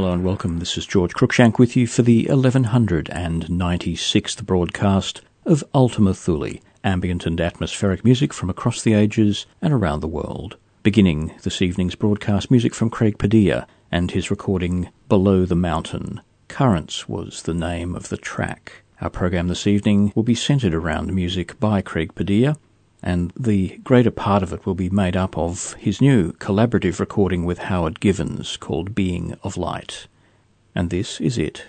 Hello and welcome. This is George Cruikshank with you for the 1196th broadcast of Ultima Thule, ambient and atmospheric music from across the ages and around the world. Beginning this evening's broadcast, music from Craig Padilla and his recording Below the Mountain. Currents was the name of the track. Our program this evening will be centered around music by Craig Padilla, and the greater part of it will be made up of his new collaborative recording with Howard Givens called Being of Light. And this is it.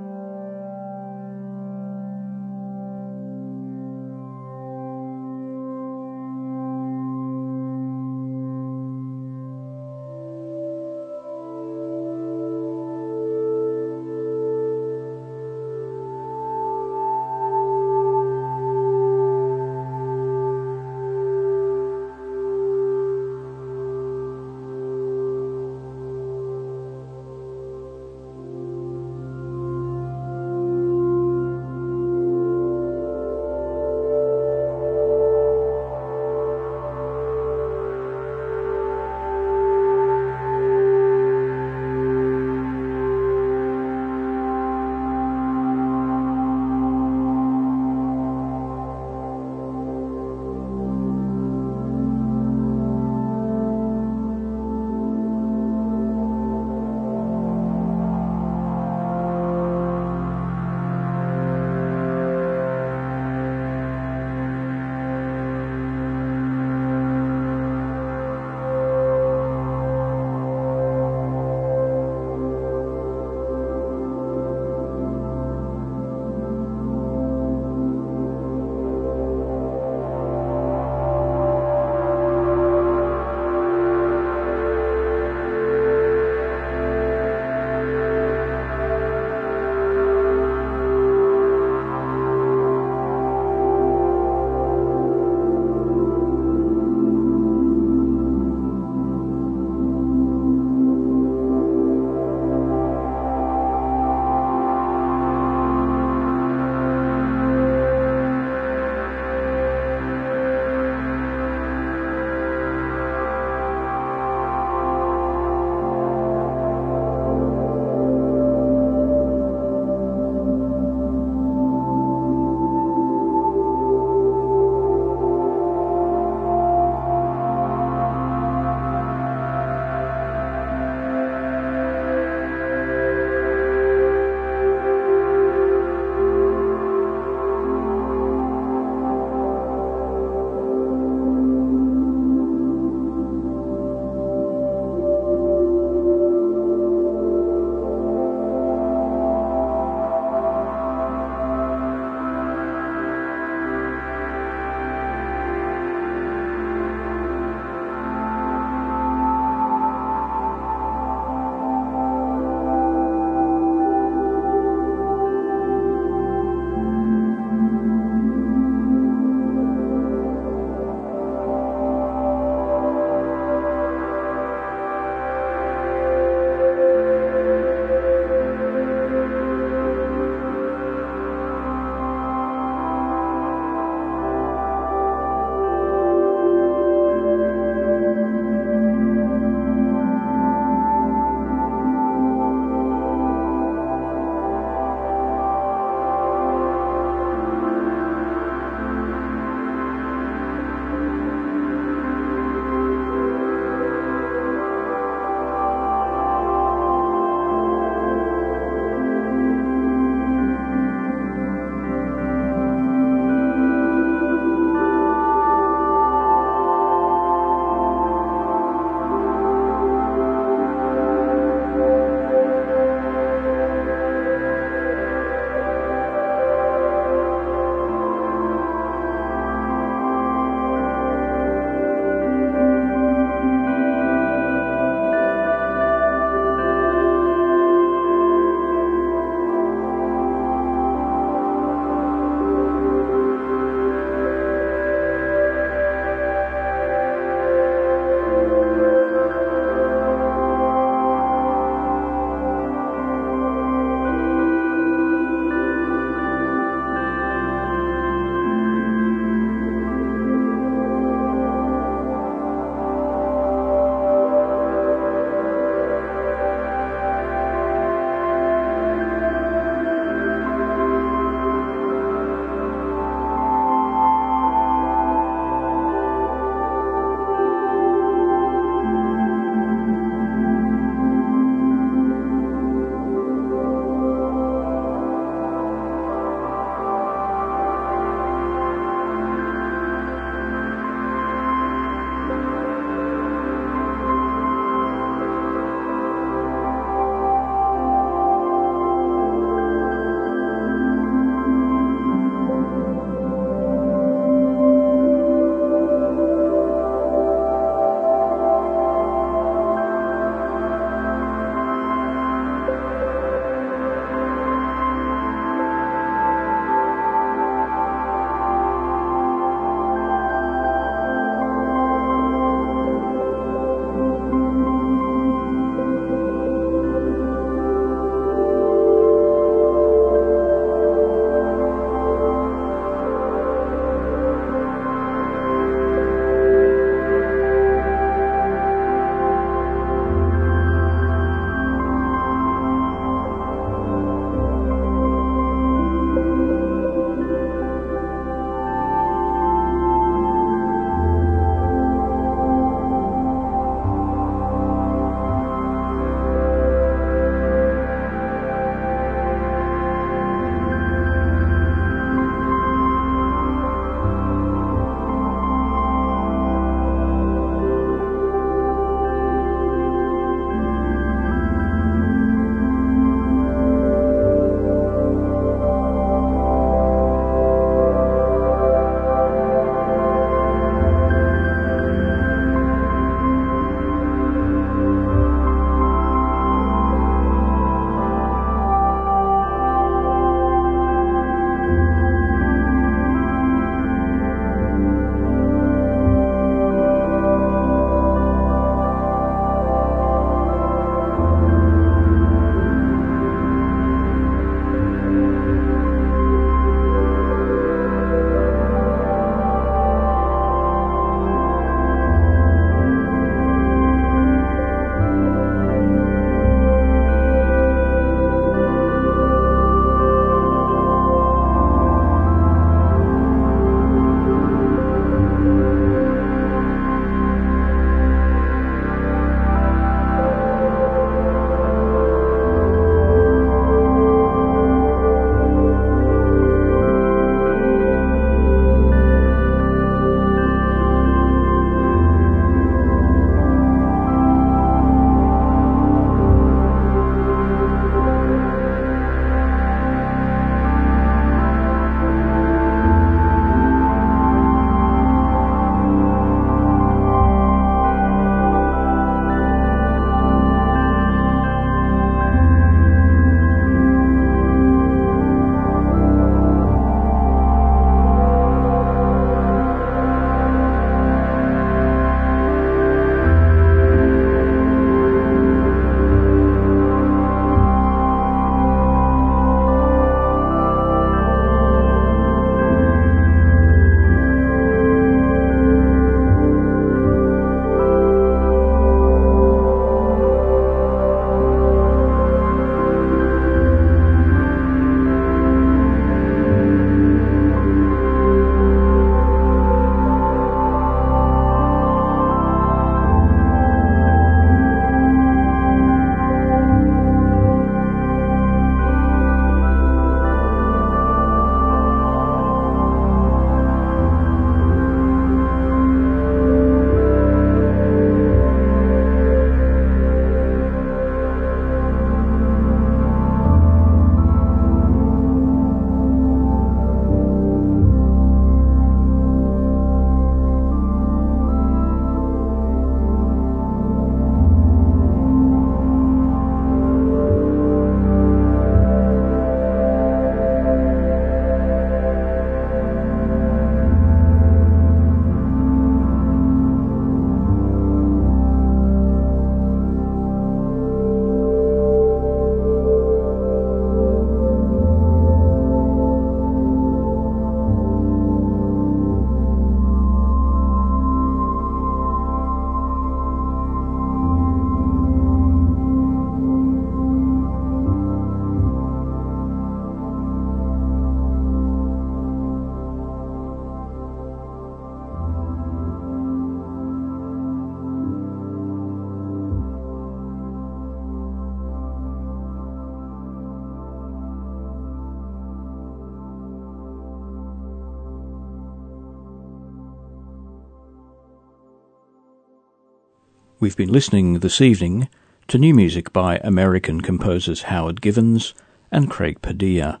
We've been listening this evening to new music by American composers Howard Givens and Craig Padilla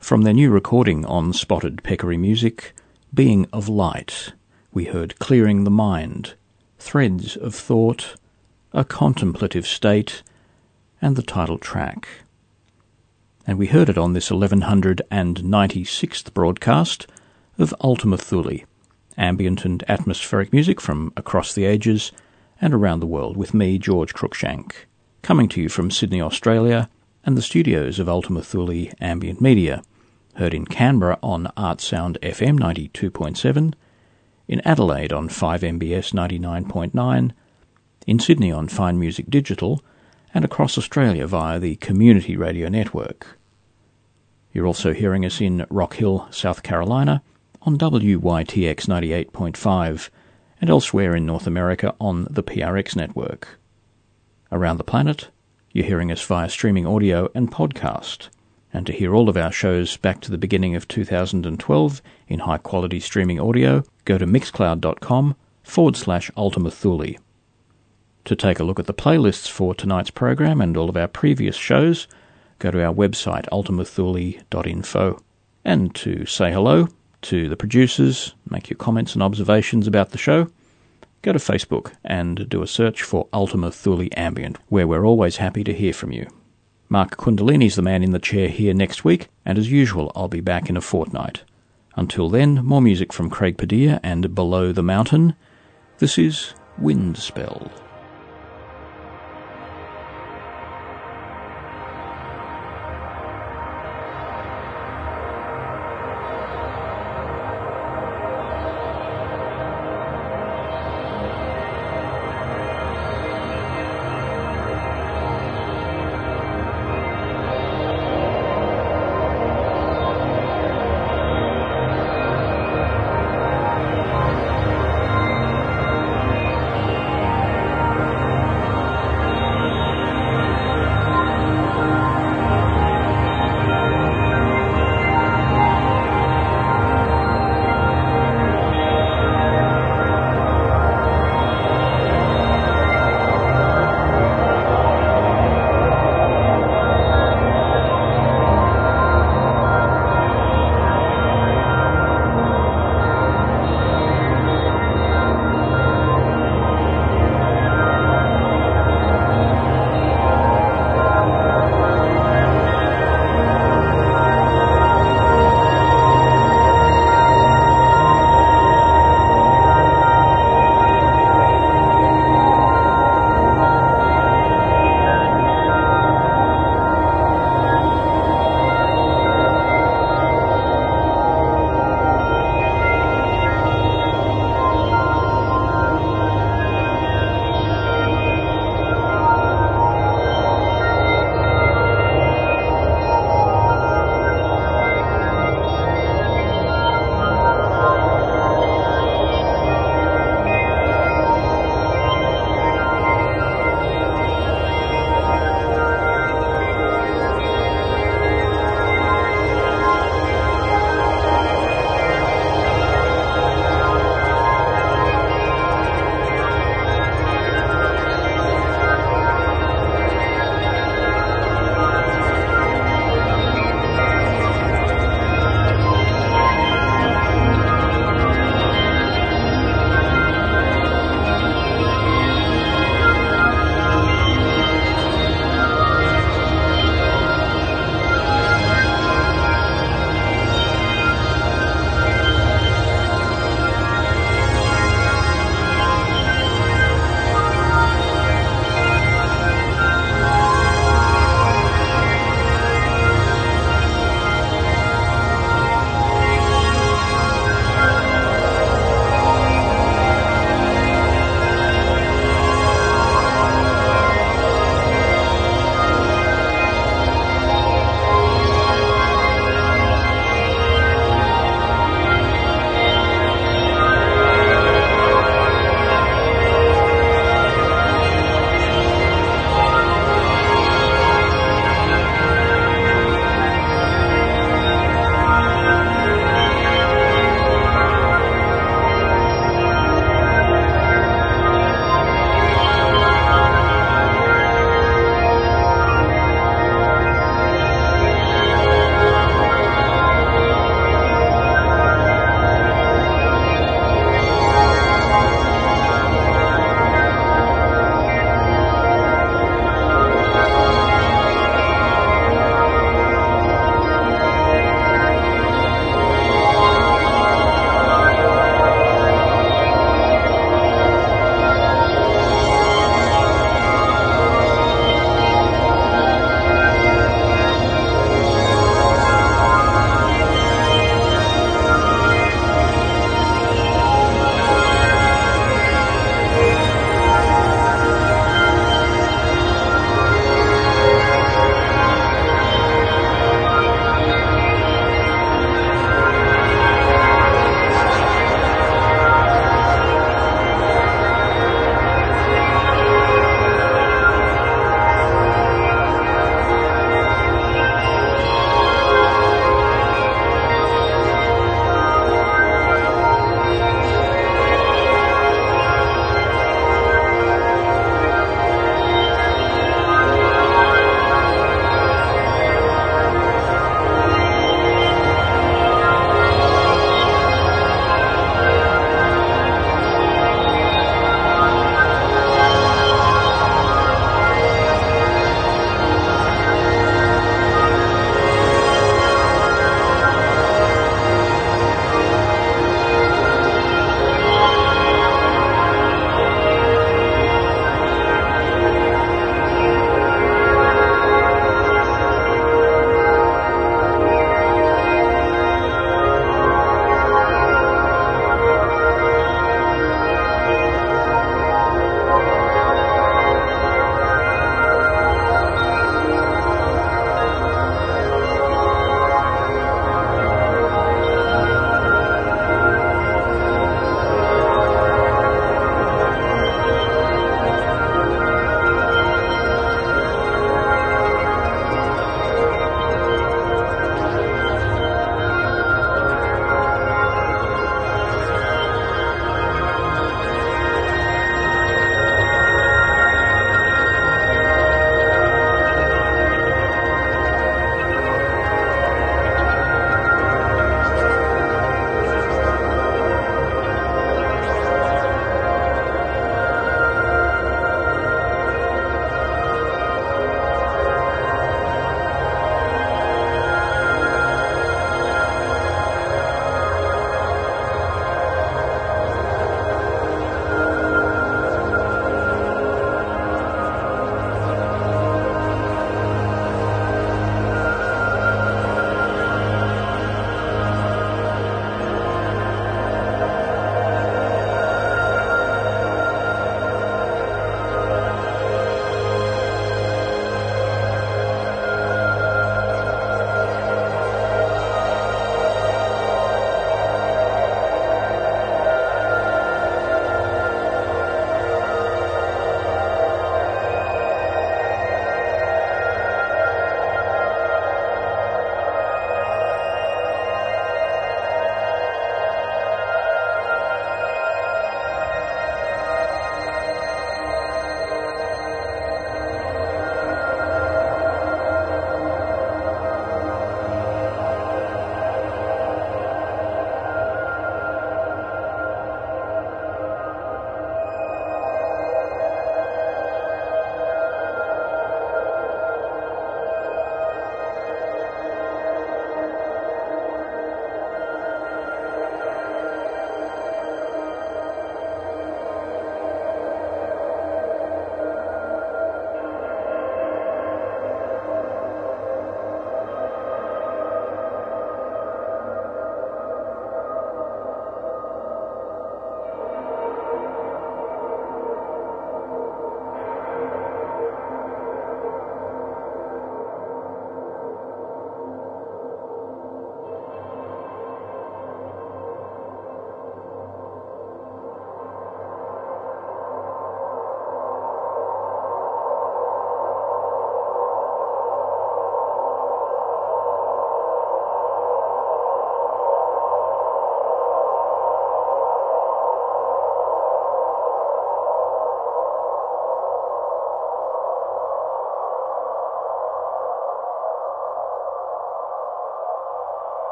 from their new recording on Spotted Peccary Music, Being of Light. We heard Clearing the Mind, Threads of Thought, A Contemplative State, and the title track. And we heard it on this 1196th broadcast of Ultima Thule, ambient and atmospheric music from across the ages and around the world with me, George Cruikshank, coming to you from Sydney, Australia, and the studios of Ultima Thule Ambient Media, heard in Canberra on Artsound FM 92.7, in Adelaide on 5MBS 99.9, in Sydney on Fine Music Digital, and across Australia via the Community Radio Network. You're also hearing us in Rock Hill, South Carolina, on WYTX 98.5 and elsewhere in North America on the PRX network. Around the planet, you're hearing us via streaming audio and podcast. And to hear all of our shows back to the beginning of 2012 in high quality streaming audio, go to mixcloud.com forward slash Ultima Thule. To take a look at the playlists for tonight's program and all of our previous shows, go to our website ultimathule.info. And to say hello, to the producers, make your comments and observations about the show, go to Facebook and do a search for Ultima Thule Ambient, where we're always happy to hear from you. Mark Kundalini's the man in the chair here next week, and as usual, I'll be back in a fortnight. Until then, more music from Craig Padilla and Below the Mountain. This is Wind Spell.